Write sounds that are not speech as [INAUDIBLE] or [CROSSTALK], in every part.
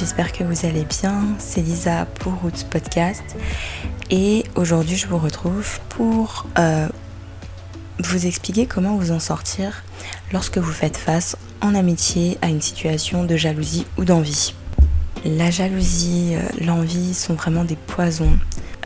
j'espère que vous allez bien. C'est Lisa pour Roots Podcast. Et aujourd'hui, je vous retrouve pour euh, vous expliquer comment vous en sortir lorsque vous faites face en amitié à une situation de jalousie ou d'envie. La jalousie, euh, l'envie sont vraiment des poisons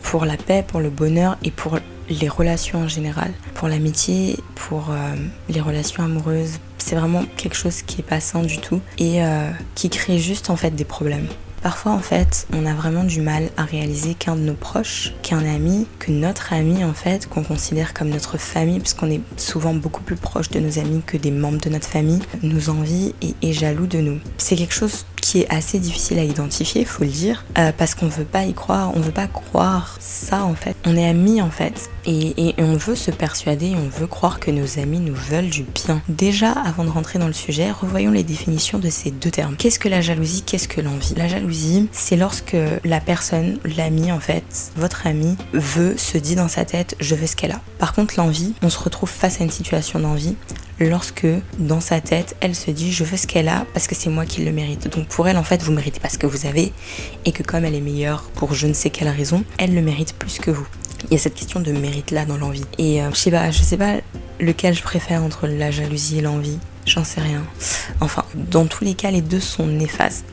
pour la paix, pour le bonheur et pour les relations en général. Pour l'amitié, pour euh, les relations amoureuses, vraiment quelque chose qui est pas sain du tout et euh, qui crée juste en fait des problèmes. Parfois en fait, on a vraiment du mal à réaliser qu'un de nos proches, qu'un ami, que notre ami en fait, qu'on considère comme notre famille, puisqu'on est souvent beaucoup plus proche de nos amis que des membres de notre famille, nous envie et est jaloux de nous. C'est quelque chose qui est assez difficile à identifier, faut le dire, euh, parce qu'on veut pas y croire, on veut pas croire ça en fait. On est amis en fait, et, et, on veut se persuader, on veut croire que nos amis nous veulent du bien. Déjà, avant de rentrer dans le sujet, revoyons les définitions de ces deux termes. Qu'est-ce que la jalousie Qu'est-ce que l'envie? La jalousie, c'est lorsque la personne, l'ami en fait, votre ami, veut, se dit dans sa tête, je veux ce qu'elle a. Par contre, l'envie, on se retrouve face à une situation d'envie lorsque dans sa tête, elle se dit je veux ce qu'elle a parce que c'est moi qui le mérite. Donc pour elle, en fait, vous méritez pas ce que vous avez et que comme elle est meilleure pour je ne sais quelle raison, elle le mérite plus que vous. Il y a cette question de mérite là dans l'envie. Et euh, je sais pas, je sais pas lequel je préfère entre la jalousie et l'envie. J'en sais rien. Enfin, dans tous les cas, les deux sont néfastes.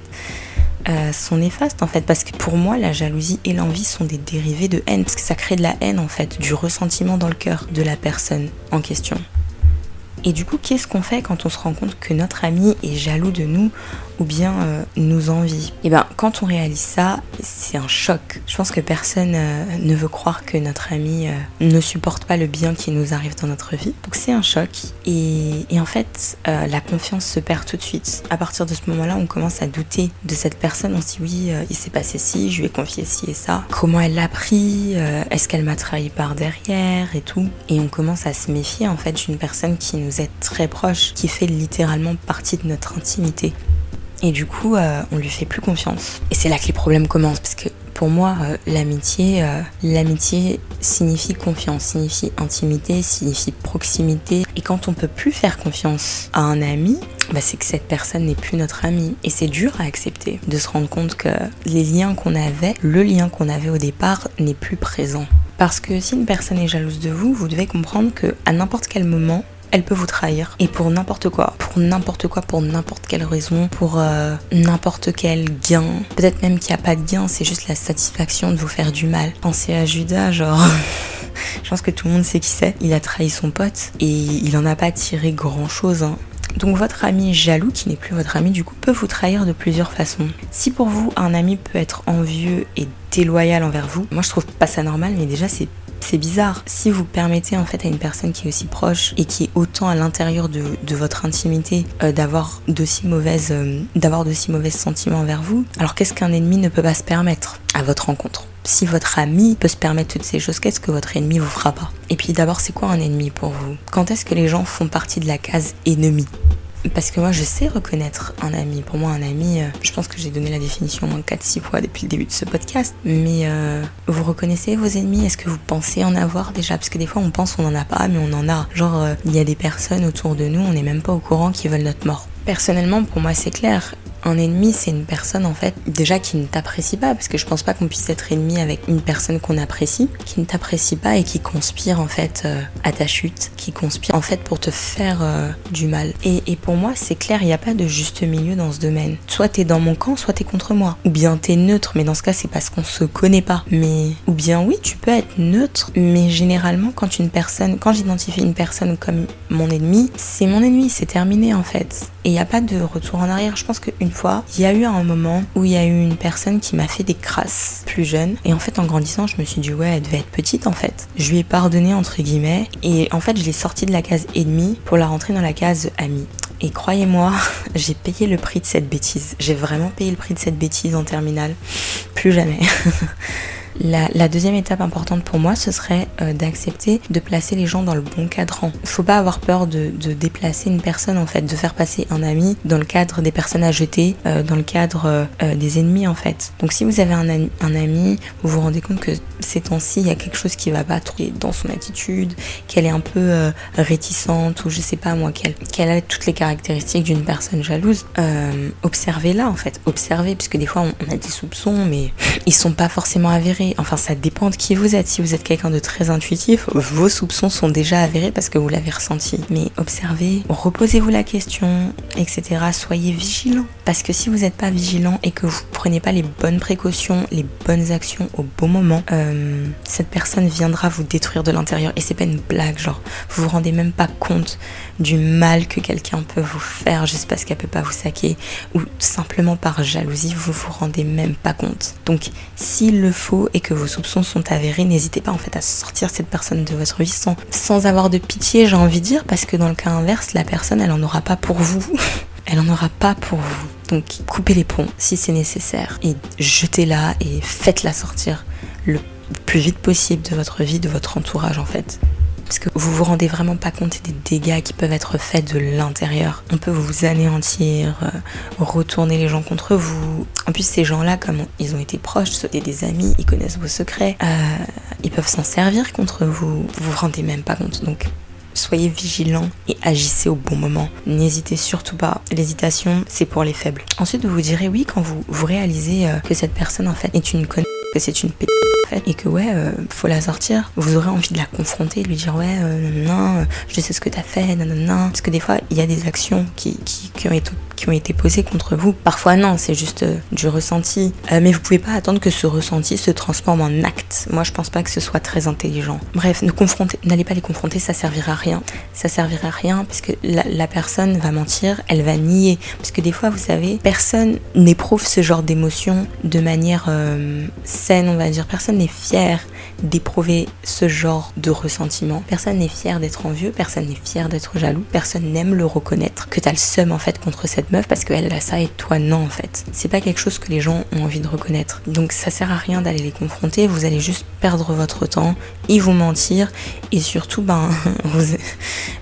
Euh, sont néfastes en fait parce que pour moi la jalousie et l'envie sont des dérivés de haine parce que ça crée de la haine en fait du ressentiment dans le cœur de la personne en question et du coup, qu'est-ce qu'on fait quand on se rend compte que notre ami est jaloux de nous ou bien euh, nous envie Et bien, quand on réalise ça, c'est un choc. Je pense que personne euh, ne veut croire que notre ami euh, ne supporte pas le bien qui nous arrive dans notre vie. Donc c'est un choc. Et, et en fait, la confiance se perd tout de suite. À partir de ce moment-là, on commence à douter de cette personne. On se dit oui, il s'est passé ci, je lui ai confié ci et ça. Comment elle l'a pris Est-ce qu'elle m'a trahi par derrière et tout Et on commence à se méfier en fait d'une personne qui nous est très proche, qui fait littéralement partie de notre intimité. Et du coup, euh, on lui fait plus confiance. Et c'est là que les problèmes commencent, parce que pour moi, euh, l'amitié, euh, l'amitié signifie confiance, signifie intimité, signifie proximité. Et quand on peut plus faire confiance à un ami, bah, c'est que cette personne n'est plus notre ami. Et c'est dur à accepter de se rendre compte que les liens qu'on avait, le lien qu'on avait au départ, n'est plus présent. Parce que si une personne est jalouse de vous, vous devez comprendre que à n'importe quel moment, elle peut vous trahir. Et pour n'importe quoi. Pour n'importe quoi, pour n'importe quelle raison, pour euh, n'importe quel gain. Peut-être même qu'il n'y a pas de gain, c'est juste la satisfaction de vous faire du mal. Pensez à Judas, genre. [LAUGHS] Je pense que tout le monde sait qui c'est. Il a trahi son pote et il en a pas tiré grand chose. Hein. Donc votre ami jaloux, qui n'est plus votre ami du coup, peut vous trahir de plusieurs façons. Si pour vous un ami peut être envieux et déloyal envers vous, moi je trouve pas ça normal, mais déjà c'est c'est bizarre. Si vous permettez en fait à une personne qui est aussi proche et qui est autant à l'intérieur de, votre intimité euh, d'avoir d'aussi mauvaises, euh, mauvais sentiments envers vous, alors qu'est-ce qu'un ennemi ne peut pas se permettre à votre rencontre? Si votre ami peut se permettre toutes ces choses, qu'est-ce que votre ennemi vous fera pas? Et puis d'abord, c'est quoi un ennemi pour vous? Quand est-ce que les gens font partie de la case ennemi parce que moi, je sais reconnaître un ami. Pour moi, un ami, euh, je pense que j'ai donné la définition moins 4-6 fois depuis le début de ce podcast. Mais euh, vous reconnaissez vos ennemis? Est-ce que vous pensez en avoir déjà? Parce que des fois, on pense qu'on en a pas, mais on en a. Genre, euh, il y a des personnes autour de nous, on n'est même pas au courant qui veulent notre mort. Personnellement, pour moi, c'est clair. Un ennemi, c'est une personne en fait déjà qui ne t'apprécie pas, parce que je pense pas qu'on puisse être ennemi avec une personne qu'on apprécie, qui ne t'apprécie pas et qui conspire en fait euh, à ta chute, qui conspire en fait pour te faire euh, du mal. Et, pour moi, c'est clair, il n'y a pas de juste milieu dans ce domaine. Soit t'es dans mon camp, soit t'es contre moi. Ou bien t'es neutre, mais dans ce cas, c'est parce qu'on se connaît pas. Mais ou bien oui, tu peux être neutre, mais généralement quand une personne, quand j'identifie une personne comme mon ennemi, c'est mon ennemi, c'est terminé en fait. Et il n'y a pas de retour en arrière. Je pense qu'une fois, il y a eu un moment où il y a eu une personne qui m'a fait des crasses plus jeune. Et en fait, en grandissant, je me suis dit, ouais, elle devait être petite en fait. Je lui ai pardonné, entre guillemets. Et en fait, je l'ai sortie de la case ennemie pour la rentrer dans la case amie. Et croyez-moi, [LAUGHS] j'ai payé le prix de cette bêtise. J'ai vraiment payé le prix de cette bêtise en terminale. Plus jamais. [LAUGHS] La, deuxième étape importante pour moi, ce serait euh, d'accepter de placer les gens dans le bon cadran. Faut pas avoir peur de, déplacer une personne en fait, de faire passer un ami dans le cadre des personnes à jeter, euh, dans le cadre euh, des ennemis en fait. Donc si vous avez un ami, vous vous rendez compte que ces temps-ci, il y a quelque chose qui va pas trop dans son attitude, qu'elle est un peu réticente ou je sais pas moi, qu'elle a toutes les caractéristiques d'une personne jalouse, observez-la en fait, observez, puisque des fois on, a des soupçons, mais ils sont pas forcément avérés. Enfin, ça dépend de qui vous êtes. Si vous êtes quelqu'un de très intuitif, vos soupçons sont déjà avérés parce que vous l'avez ressenti. Mais observez, reposez-vous la question, etc. Soyez vigilant. Parce que si vous n'êtes pas vigilant et que vous prenez pas les bonnes précautions, les bonnes actions au bon moment, euh, cette personne viendra vous détruire de l'intérieur. Et c'est pas une blague, genre, vous vous rendez même pas compte du mal que quelqu'un peut vous faire juste parce qu'elle peut pas vous saquer ou simplement par jalousie, vous vous rendez même pas compte. Donc, s'il le faut et que vos soupçons sont avérés, n'hésitez pas en fait à sortir cette personne de votre vie sans, sans avoir de pitié, j'ai envie de dire, parce que dans le cas inverse, la personne, elle en aura pas pour vous. [LAUGHS] elle en aura pas pour vous. Donc, coupez les ponts si c'est nécessaire et jetez-la et faites-la sortir le plus vite possible de votre vie, de votre entourage en fait parce que vous vous rendez vraiment pas compte des dégâts qui peuvent être faits de l'intérieur. On peut vous anéantir, euh, retourner les gens contre vous. En plus, ces gens-là, comme ils ont été proches, c'était des amis, ils connaissent vos secrets, euh, ils peuvent s'en servir contre vous. Vous vous rendez même pas compte. Donc, soyez vigilants et agissez au bon moment. N'hésitez surtout pas. L'hésitation, c'est pour les faibles. Ensuite, vous vous direz oui quand vous, vous réalisez euh, que cette personne, en fait, est une conne, que c'est une p et que ouais, euh, faut la sortir. Vous aurez envie de la confronter, de lui dire ouais, euh, non, je sais ce que t'as fait, non, non, non. Parce que des fois, il y a des actions qui, qui, qui qui ont été posées contre vous. Parfois non, c'est juste euh, du ressenti. Euh, mais vous pouvez pas attendre que ce ressenti se transforme en acte. Moi, je pense pas que ce soit très intelligent. Bref, ne confrontez, n'allez pas les confronter, ça servira à rien. Ça servira à rien parce que la, personne va mentir, elle va nier. Parce que des fois, vous savez, personne n'éprouve ce genre d'émotion de manière euh, saine, on va dire. Personne n'est fier d'éprouver ce genre de ressentiment. Personne n'est fier d'être envieux, personne n'est fier d'être jaloux, personne n'aime le reconnaître, que t'as le seum en fait contre cette meuf parce qu'elle a ça et toi non en fait. C'est pas quelque chose que les gens ont envie de reconnaître. Donc ça sert à rien d'aller les confronter, vous allez juste perdre votre temps, ils vous mentir et surtout ben [LAUGHS] vous,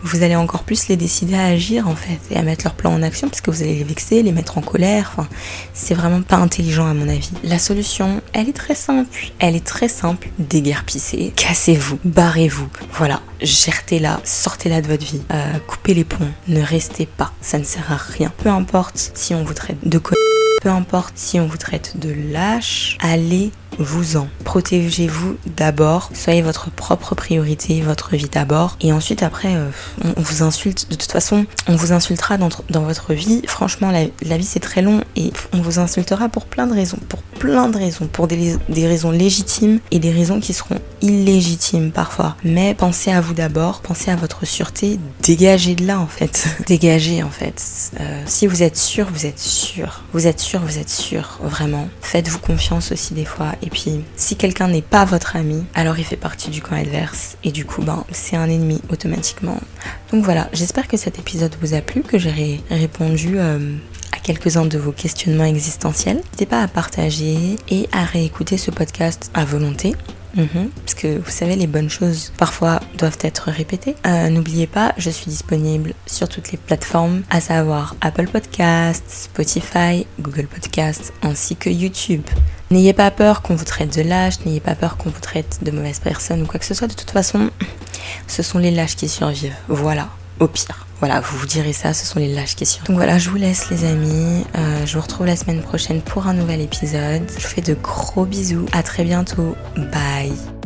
vous allez encore plus les décider à agir en fait et à mettre leur plan en action parce que vous allez les vexer, les mettre en colère. Enfin, c'est vraiment pas intelligent à mon avis. La solution, elle est très simple. Elle est très simple. Déguerpissez, cassez-vous, barrez-vous. Voilà, gertez-la, sortez-la de votre vie, euh, coupez les ponts, ne restez pas, ça ne sert à rien. Peu importe si on vous traite de co peu importe si on vous traite de lâche, allez vous-en. Protégez-vous d'abord, soyez votre propre priorité, votre vie d'abord, et ensuite après, euh, on, vous insulte. De toute façon, on vous insultera dans, votre vie. Franchement, la, vie c'est très long et on vous insultera pour plein de raisons, pour plein de raisons, pour des, des raisons légitimes et des raisons qui seront illégitimes parfois. Mais pensez à vous d'abord, pensez à votre sûreté, dégagez de là en fait, [LAUGHS] dégagez en fait. Euh, si vous êtes sûr, vous êtes sûr, vous êtes sûr, vous êtes sûr, vraiment. Faites-vous confiance aussi des fois et puis, si quelqu'un n'est pas votre ami, alors il fait partie du camp adverse. Et du coup, ben, c'est un ennemi automatiquement. Donc voilà, j'espère que cet épisode vous a plu, que j'ai répondu euh, à quelques-uns de vos questionnements existentiels. N'hésitez pas à partager et à réécouter ce podcast à volonté. Mhm, parce que vous savez, les bonnes choses parfois doivent être répétées. Euh, n'oubliez pas, je suis disponible sur toutes les plateformes, à savoir Apple Podcasts, Spotify, Google Podcasts, ainsi que YouTube. N'ayez pas peur qu'on vous traite de lâche, n'ayez pas peur qu'on vous traite de mauvaise personne ou quoi que ce soit. De toute façon, ce sont les lâches qui survivent. Voilà, au pire. Voilà, vous vous direz ça, ce sont les lâches survivent. Donc voilà, je vous laisse les amis. Euh, je vous retrouve la semaine prochaine pour un nouvel épisode. Je vous fais de gros bisous. À très bientôt. Bye.